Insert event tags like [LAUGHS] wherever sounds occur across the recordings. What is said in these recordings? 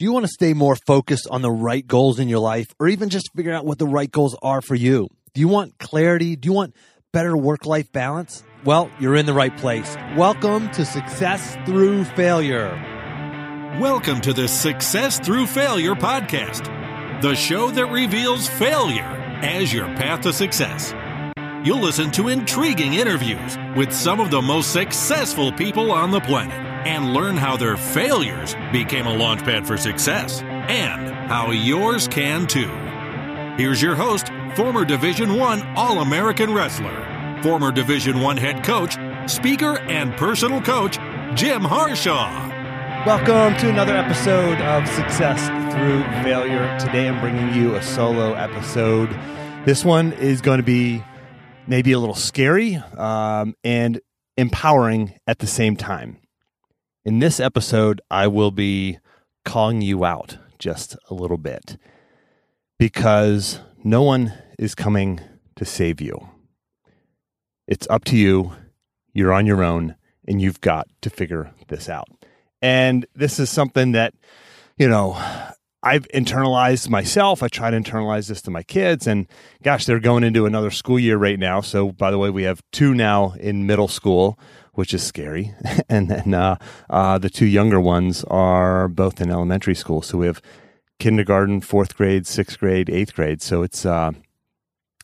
Do you want to stay more focused on the right goals in your life or even just figure out what the right goals are for you? Do you want clarity? Do you want better work life balance? Well, you're in the right place. Welcome to Success Through Failure. Welcome to the Success Through Failure podcast, the show that reveals failure as your path to success. You'll listen to intriguing interviews with some of the most successful people on the planet and learn how their failures became a launchpad for success and how yours can too. Here's your host, former Division 1 All-American wrestler, former Division 1 head coach, speaker and personal coach, Jim Harshaw. Welcome to another episode of Success Through Failure. Today I'm bringing you a solo episode. This one is going to be maybe a little scary um, and empowering at the same time. In this episode, I will be calling you out just a little bit because no one is coming to save you. It's up to you. You're on your own, and you've got to figure this out. And this is something that, you know, I've internalized myself. I try to internalize this to my kids. And gosh, they're going into another school year right now. So, by the way, we have two now in middle school, which is scary. [LAUGHS] and then uh, uh, the two younger ones are both in elementary school. So we have kindergarten, fourth grade, sixth grade, eighth grade. So it's uh,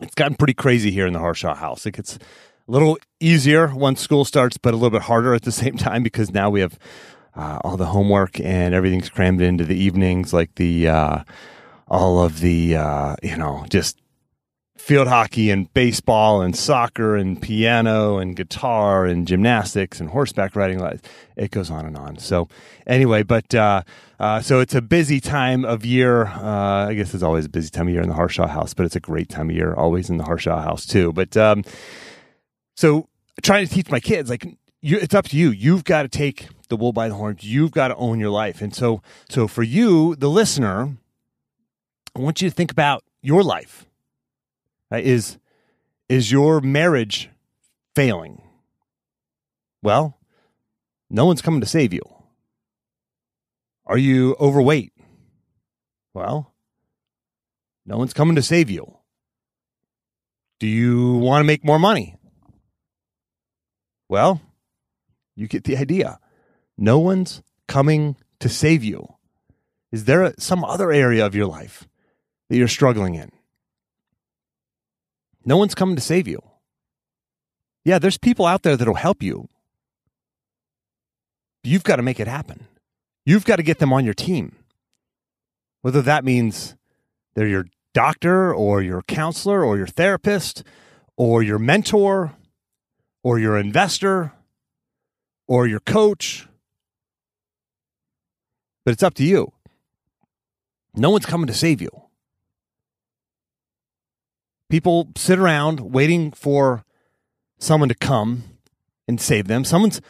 it's gotten pretty crazy here in the Harshaw house. It gets a little easier once school starts, but a little bit harder at the [LAUGHS] same time because now we have uh, all the homework and everything's crammed into the evenings, like the uh, all of the uh, you know just field hockey and baseball and soccer and piano and guitar and gymnastics and horseback riding. It goes on and on. So anyway, but uh, uh, so it's a busy time of year. Uh, I guess it's always a busy time of year in the Harshaw house, but it's a great time of year always in the Harshaw house too. But um, so trying to teach my kids like you, it's up to you. You've got to take the bull by the horns. You've got to own your life. And so, so for you, the listener, I want you to think about your life. Right? Is is your marriage failing? Well, no one's coming to save you. Are you overweight? Well, no one's coming to save you. Do you want to make more money? Well, you get the idea. No one's coming to save you. Is there some other area of your life that you're struggling in? No one's coming to save you. Yeah, there's people out there that'll help you. You've got to make it happen. You've got to get them on your team. Whether that means they're your doctor or your counselor or your therapist or your mentor or your investor or your coach. But it's up to you. No one's coming to save you. People sit around waiting for someone to come and save them. Someone's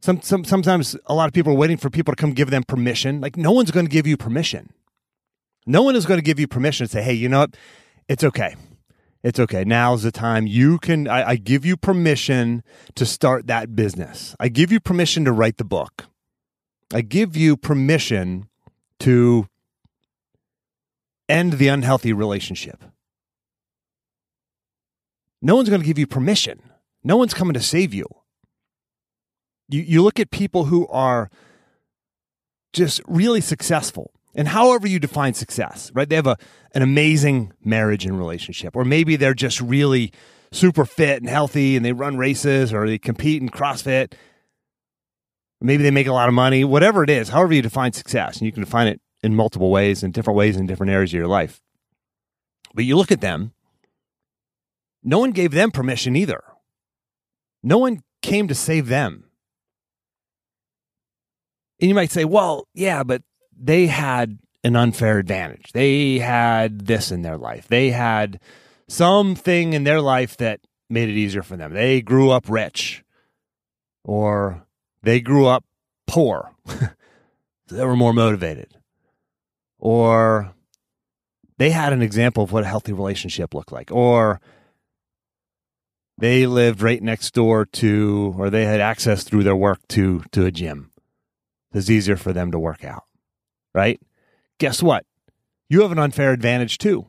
some, some sometimes a lot of people are waiting for people to come give them permission. Like no one's going to give you permission. No one is going to give you permission to say, "Hey, you know what? It's okay. It's okay. Now's the time. You can. I, I give you permission to start that business. I give you permission to write the book. I give you permission to end the unhealthy relationship. No one's going to give you permission. No one's coming to save you. You, you look at people who are just really successful, and however you define success, right? They have a, an amazing marriage and relationship, or maybe they're just really super fit and healthy and they run races or they compete in CrossFit. Maybe they make a lot of money, whatever it is, however you define success, and you can define it in multiple ways, in different ways, in different areas of your life. But you look at them no one gave them permission either. No one came to save them. And you might say, well, yeah, but they had an unfair advantage. They had this in their life. They had something in their life that made it easier for them. They grew up rich or they grew up poor. so [LAUGHS] they were more motivated. Or they had an example of what a healthy relationship looked like. Or they lived right next door to, or they had access through their work to to a gym. It's easier for them to work out. right? Guess what? You have an unfair advantage too.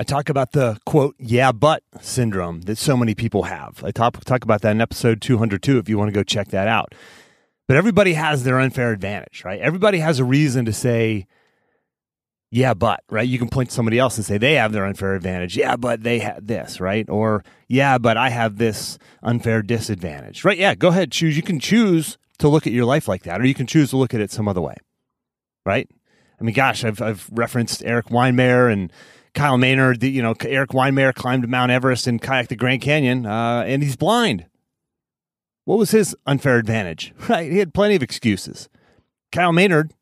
I talk about the quote, yeah, but syndrome that so many people have. I talk, talk about that in episode 202 if you want to go check that out. But everybody has their unfair advantage, right? Everybody has a reason to say, yeah, but, right? You can point to somebody else and say they have their unfair advantage. Yeah, but they have this, right? Or, yeah, but I have this unfair disadvantage, right? Yeah, go ahead, choose. You can choose to look at your life like that, or you can choose to look at it some other way, right? I mean, gosh, I've, I've referenced Erik Weihenmayer and Kyle Maynard. The, you know, Erik Weihenmayer climbed Mount Everest and kayaked the Grand Canyon, uh, and he's blind. What was his unfair advantage? [LAUGHS] Right, he had plenty of excuses. Kyle Maynard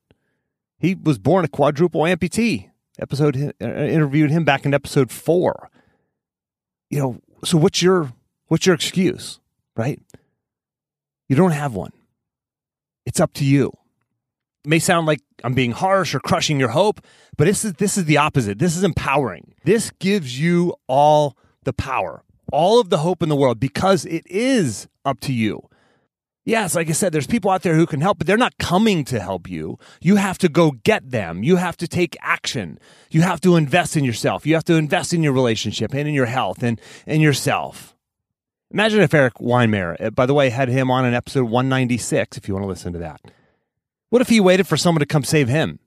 he was born a quadruple amputee. Episode uh, interviewed him back in episode four. You know, so what's your what's your excuse, right? You don't have one. It's up to you. May sound like I'm being harsh or crushing your hope, but this is this is the opposite. This is empowering. This gives you all the power, all of the hope in the world because it is up to you yes, like I said, there's people out there who can help, but they're not coming to help you. You have to go get them. You have to take action. You have to invest in yourself. You have to invest in your relationship and in your health and in yourself. Imagine if Erik Weihenmayer, uh, by the way, had him on in episode 196, if you want to listen to that. What if he waited for someone to come save him?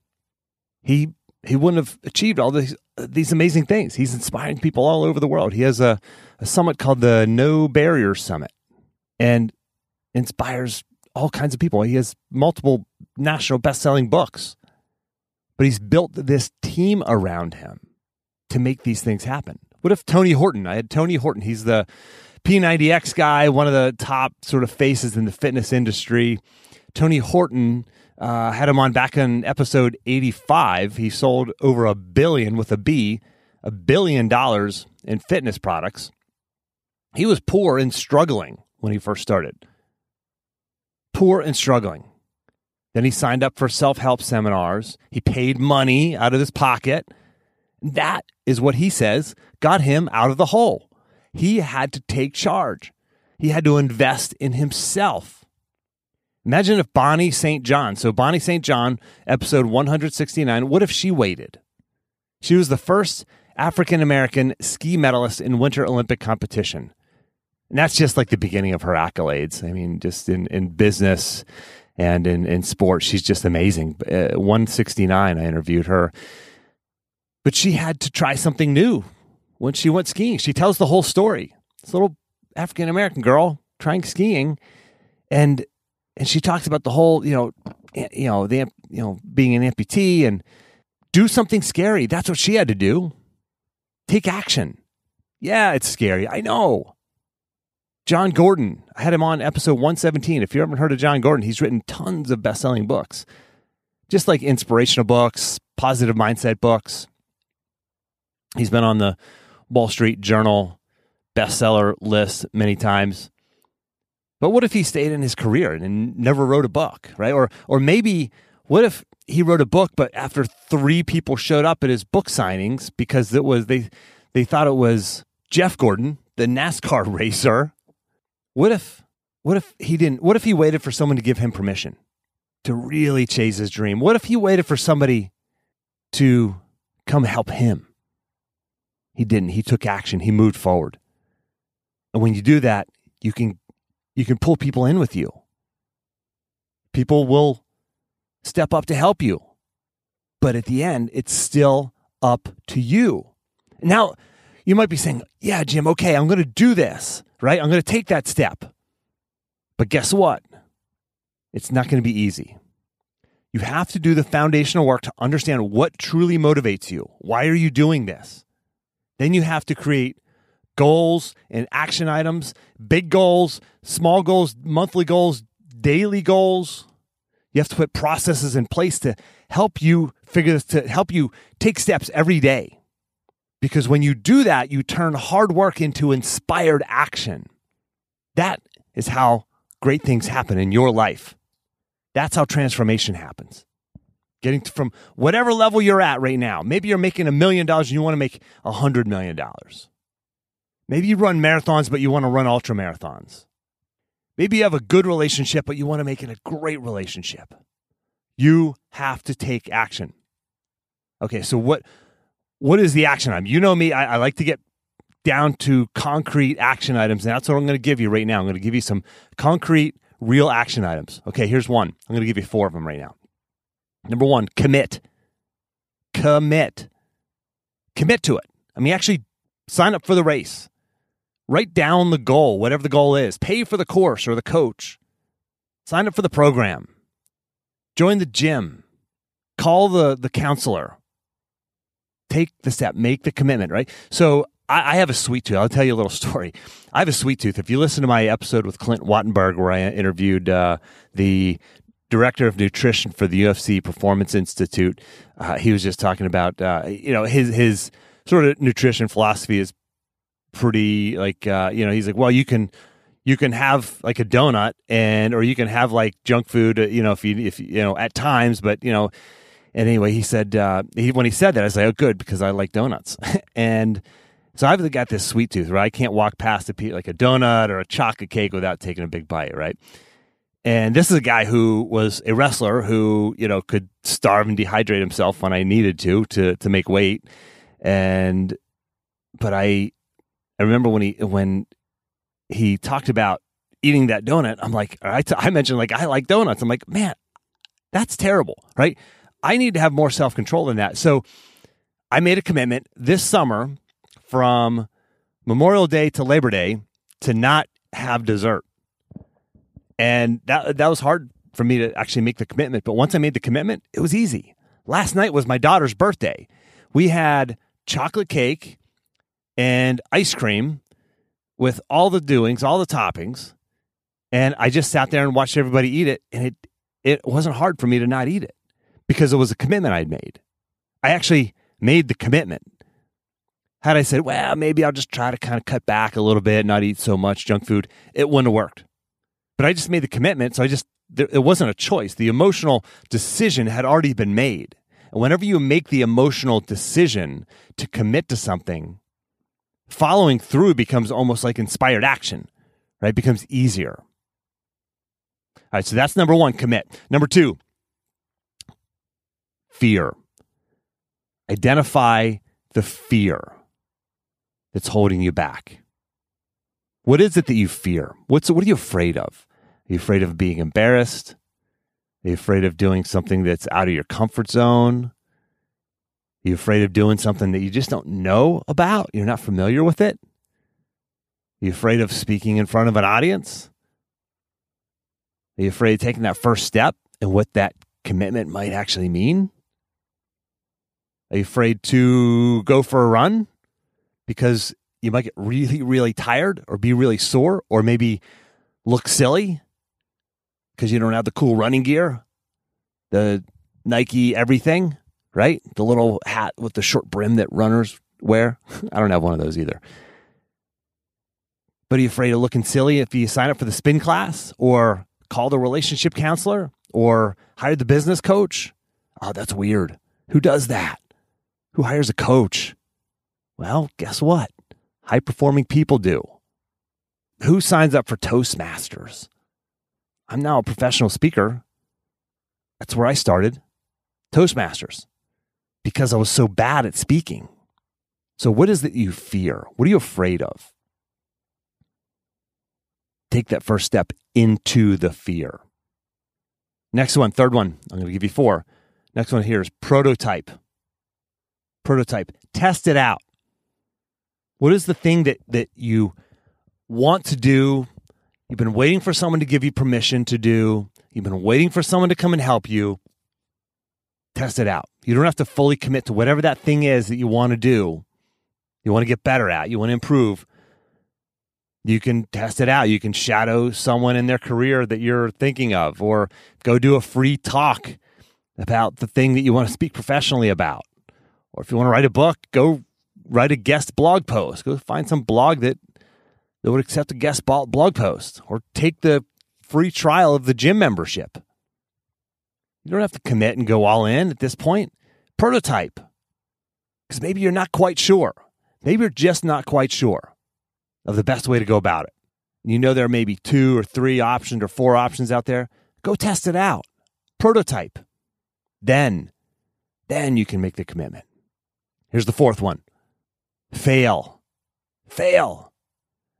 He he wouldn't have achieved all these these amazing things. He's inspiring people all over the world. He has a, a summit called the No Barrier Summit. And inspires all kinds of people. He has multiple national best-selling books. But he's built this team around him to make these things happen. What if Tony Horton? I had Tony Horton. He's the P90X guy, one of the top sort of faces in the fitness industry. Tony Horton uh, had him on back in episode 85. He sold over a billion with a B, a billion dollars in fitness products. He was poor and struggling when he first started poor and struggling. Then he signed up for self help seminars. He paid money out of his pocket. That is what he says got him out of the hole. He had to take charge, he had to invest in himself. Imagine if Bonnie St. John, so Bonnie St. John, episode 169, what if she waited? She was the first African American ski medalist in Winter Olympic competition. And that's just like the beginning of her accolades. I mean, just in, in business and in, in sports, she's just amazing. Uh, 169, I interviewed her. But she had to try something new when she went skiing. She tells the whole story. This little African American girl trying skiing, and and she talks about the whole, you know, you know, the you know being an amputee and do something scary. That's what she had to do. Take action. Yeah, it's scary. I know. Jon Gordon, I had him on episode 117. If you haven't heard of Jon Gordon, he's written tons of best selling books, just like inspirational books, positive mindset books. He's been on the Wall Street Journal bestseller list many times. But what if he stayed in his career and never wrote a book, right? Or or maybe what if he wrote a book but after 3 people showed up at his book signings because it was they they thought it was Jeff Gordon, the NASCAR [LAUGHS] racer, what if what if he didn't what if he waited for someone to give him permission to really chase his dream? What if he waited for somebody to come help him? He didn't. He took action. He moved forward. And when you do that, you can you can pull people in with you. People will step up to help you. But at the end, it's still up to you. Now, you might be saying, "Yeah, Jim, okay, I'm going to do this." right? I'm going to take that step. But guess what? It's not going to be easy. You have to do the foundational work to understand what truly motivates you. Why are you doing this? Then you have to create goals and action items, big goals, small goals, monthly goals, daily goals. You have to put processes in place to help you figure this, to help you take steps every day. Because when you do that, you turn hard work into inspired action. That is how great things happen in your life. That's how transformation happens. Getting from whatever level you're at right now. Maybe you're making a million dollars and you want to make a hundred million dollars. Maybe you run marathons, but you want to run ultra marathons. Maybe you have a good relationship, but you want to make it a great relationship. You have to take action. Okay, so what what is the action item? You know me, I, I like to get down to concrete action items, and that's what I'm going to give you right now. I'm going to give you some concrete, real action items. Okay, here's one. I'm going to give you four of them right now. Number one, commit. Commit. Commit to it. I mean, actually sign up for the race. Write down the goal, whatever the goal is. Pay for the course or the coach. Sign up for the program. Join the gym. Call the, the counselor. Take the step, make the commitment, right? So I, I have a sweet tooth. I'll tell you a little [LAUGHS] story. I have a sweet tooth. If you listen to my episode with Clint Wattenberg, where I interviewed uh, the director of nutrition for the UFC Performance Institute, uh, he was just talking about uh, you know his his sort of nutrition philosophy is pretty like uh, you know he's like well you can you can have like a donut and or you can have like junk food uh, you know if you if you know at times but you know and anyway he said uh, he when he said that I was like oh good because I like donuts. [LAUGHS] And so I've got this sweet tooth right? I can't walk past a like a donut or a chocolate cake without taking a big bite right? And this is a guy who was a wrestler who you know could starve and dehydrate himself when I needed to to to make weight. And but I I remember when he when he talked about eating that donut. I'm like, I, t- I mentioned like I like donuts. I'm like, man, that's terrible, right? I need to have more self control than that. So I made a commitment this summer from Memorial Day to Labor Day to not have dessert, and that that was hard for me to actually make the commitment. But once I made the commitment, it was easy. Last night was my daughter's birthday. We had chocolate cake and ice cream with all the doings, all the toppings. And I just sat there and watched everybody eat it. And it, it wasn't hard for me to not eat it because it was a commitment I'd made. I actually made the commitment. Had I said, well, maybe I'll just try to kind of cut back a little bit, not eat so much junk food, it wouldn't have worked. But I just made the commitment. So I just, it wasn't a choice. The emotional decision had already been made. And whenever you make the emotional decision to commit to something, following through becomes almost like inspired action, right? Becomes easier. All right, so that's number one, commit. Number two, fear. Identify the fear that's holding you back. What is it that you fear? What's what are you afraid of? Are you afraid of being embarrassed? Are you afraid of doing something that's out of your comfort zone? Are you afraid of doing something that you just don't know about? You're not familiar with it? Are you afraid of speaking in front of an audience? Are you afraid of taking that first step and what that commitment might actually mean? Are you afraid to go for a run because you might get really, really tired or be really sore or maybe look silly because you don't have the cool running gear, the Nike everything? Right? The little hat with the short brim that runners wear. [LAUGHS] I don't have one of those either. But are you afraid of looking silly if you sign up for the spin class or call the relationship counselor or hire the business coach? Oh, that's weird. Who does that? Who hires a coach? Well, guess what? High performing people do. Who signs up for Toastmasters? I'm now a professional speaker. That's where I started. Toastmasters because I was so bad at speaking. So, what is it you fear? What are you afraid of? Take that first step into the fear. Next one, third one, I'm going to give you four. Next one here is prototype. Prototype. Test it out. What is the thing that, that you want to do? You've been waiting for someone to give you permission to do. You've been waiting for someone to come and help you test it out. You don't have to fully commit to whatever that thing is that you want to do. You want to get better at, you want to improve. You can test it out. You can shadow someone in their career that you're thinking of, or go do a free talk about the thing that you want to speak professionally about. Or if you want to write a book, go write a guest blog post. Go find some blog that, that would accept a guest blog post, or take the free trial of the gym membership. You don't have to commit and go all in at this point. Prototype. Because maybe you're not quite sure. Maybe you're just not quite sure of the best way to go about it. You know there may be two or three options or four options out there. Go test it out. Prototype. then, then you can make the commitment. Here's the fourth one fail. Fail.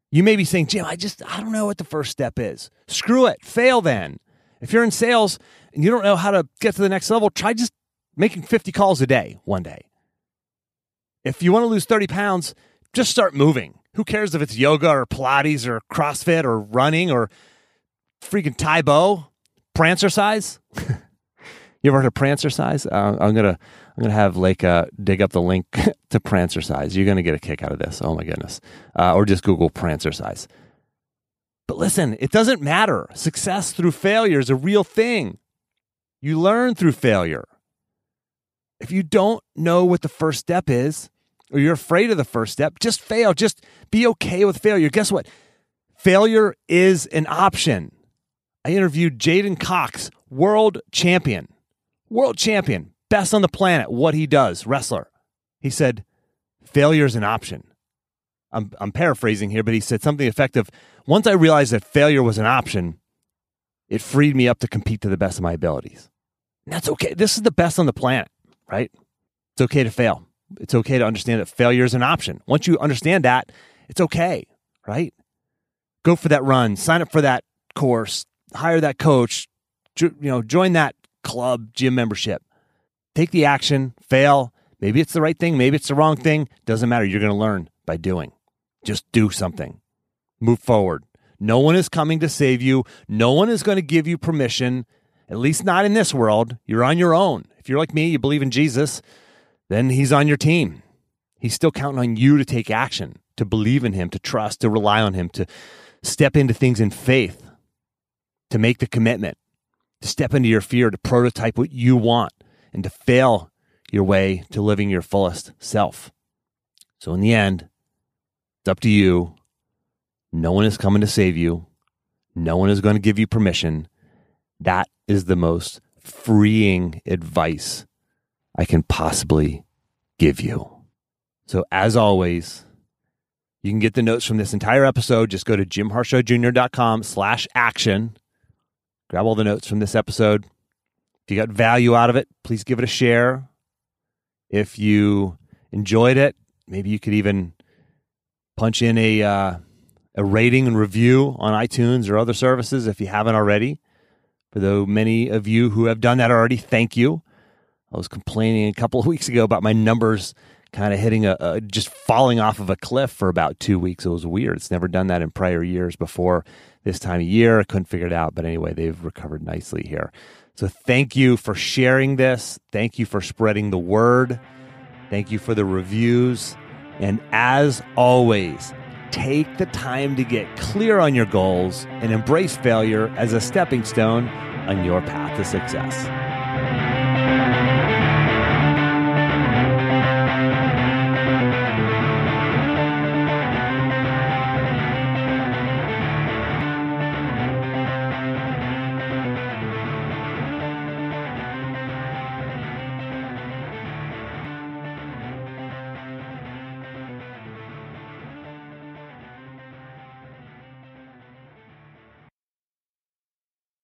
You may be saying, Jim, I just, I don't know what the first step is. Screw it. Fail then. If you're in sales and you don't know how to get to the next level, try just making 50 calls a day one day. If you want to lose 30 pounds, just start moving. Who cares if it's yoga or Pilates or CrossFit or running or freaking Tae Bo, prancercise? [LAUGHS] you ever heard of prancercise? Uh, I'm gonna I'm gonna have Lake uh, dig up the link [LAUGHS] to Prancercise. You're gonna get a kick out of this. Oh my goodness! Uh, or just Google prancercise. But listen, it doesn't matter. Success through failure is a real thing. You learn through failure. If you don't know what the first step is, or you're afraid of the first step, just fail. Just be okay with failure. Guess what? Failure is an option. I interviewed J'den Cox, world champion, world champion, best on the planet, what he does, wrestler. He said, failure is an option. I'm, I'm paraphrasing here, but he said something effective. Once I realized that failure was an option, it freed me up to compete to the best of my abilities. And that's okay. This is the best on the planet, right? It's okay to fail. It's okay to understand that failure is an option. Once you understand that, it's okay, right? Go for that run, sign up for that course, hire that coach, you know, join that club gym membership. Take the action, fail. Maybe it's the right thing, maybe it's the wrong thing. Doesn't matter. You're going to learn by doing. Just do something. Move forward. No one is coming to save you. No one is going to give you permission, at least not in this world. You're on your own. If you're like me, you believe in Jesus, then he's on your team. He's still counting on you to take action, to believe in him, to trust, to rely on him, to step into things in faith, to make the commitment, to step into your fear, to prototype what you want, and to fail your way to living your fullest self. So, in the end, it's up to you. No one is coming to save you. No one is going to give you permission. That is the most freeing advice I can possibly give you. So, as always, you can get the notes from this entire episode. Just go to jimharshawjr.com slash action. Grab all the notes from this episode. If you got value out of it, please give it a share. If you enjoyed it, maybe you could even punch in a uh, a rating and review on iTunes or other services if you haven't already. For though many of you who have done that already, thank you. I was complaining a couple of [LAUGHS] weeks ago about my numbers kind of hitting a, a, just falling off of a cliff for about two weeks. It was weird. It's never done that in prior years before this time of year. I couldn't figure it out, but anyway, they've recovered nicely here. So thank you for sharing this. Thank you for spreading the word. Thank you for the reviews. And as always, take the time to get clear on your goals and embrace failure as a stepping stone on your path to success.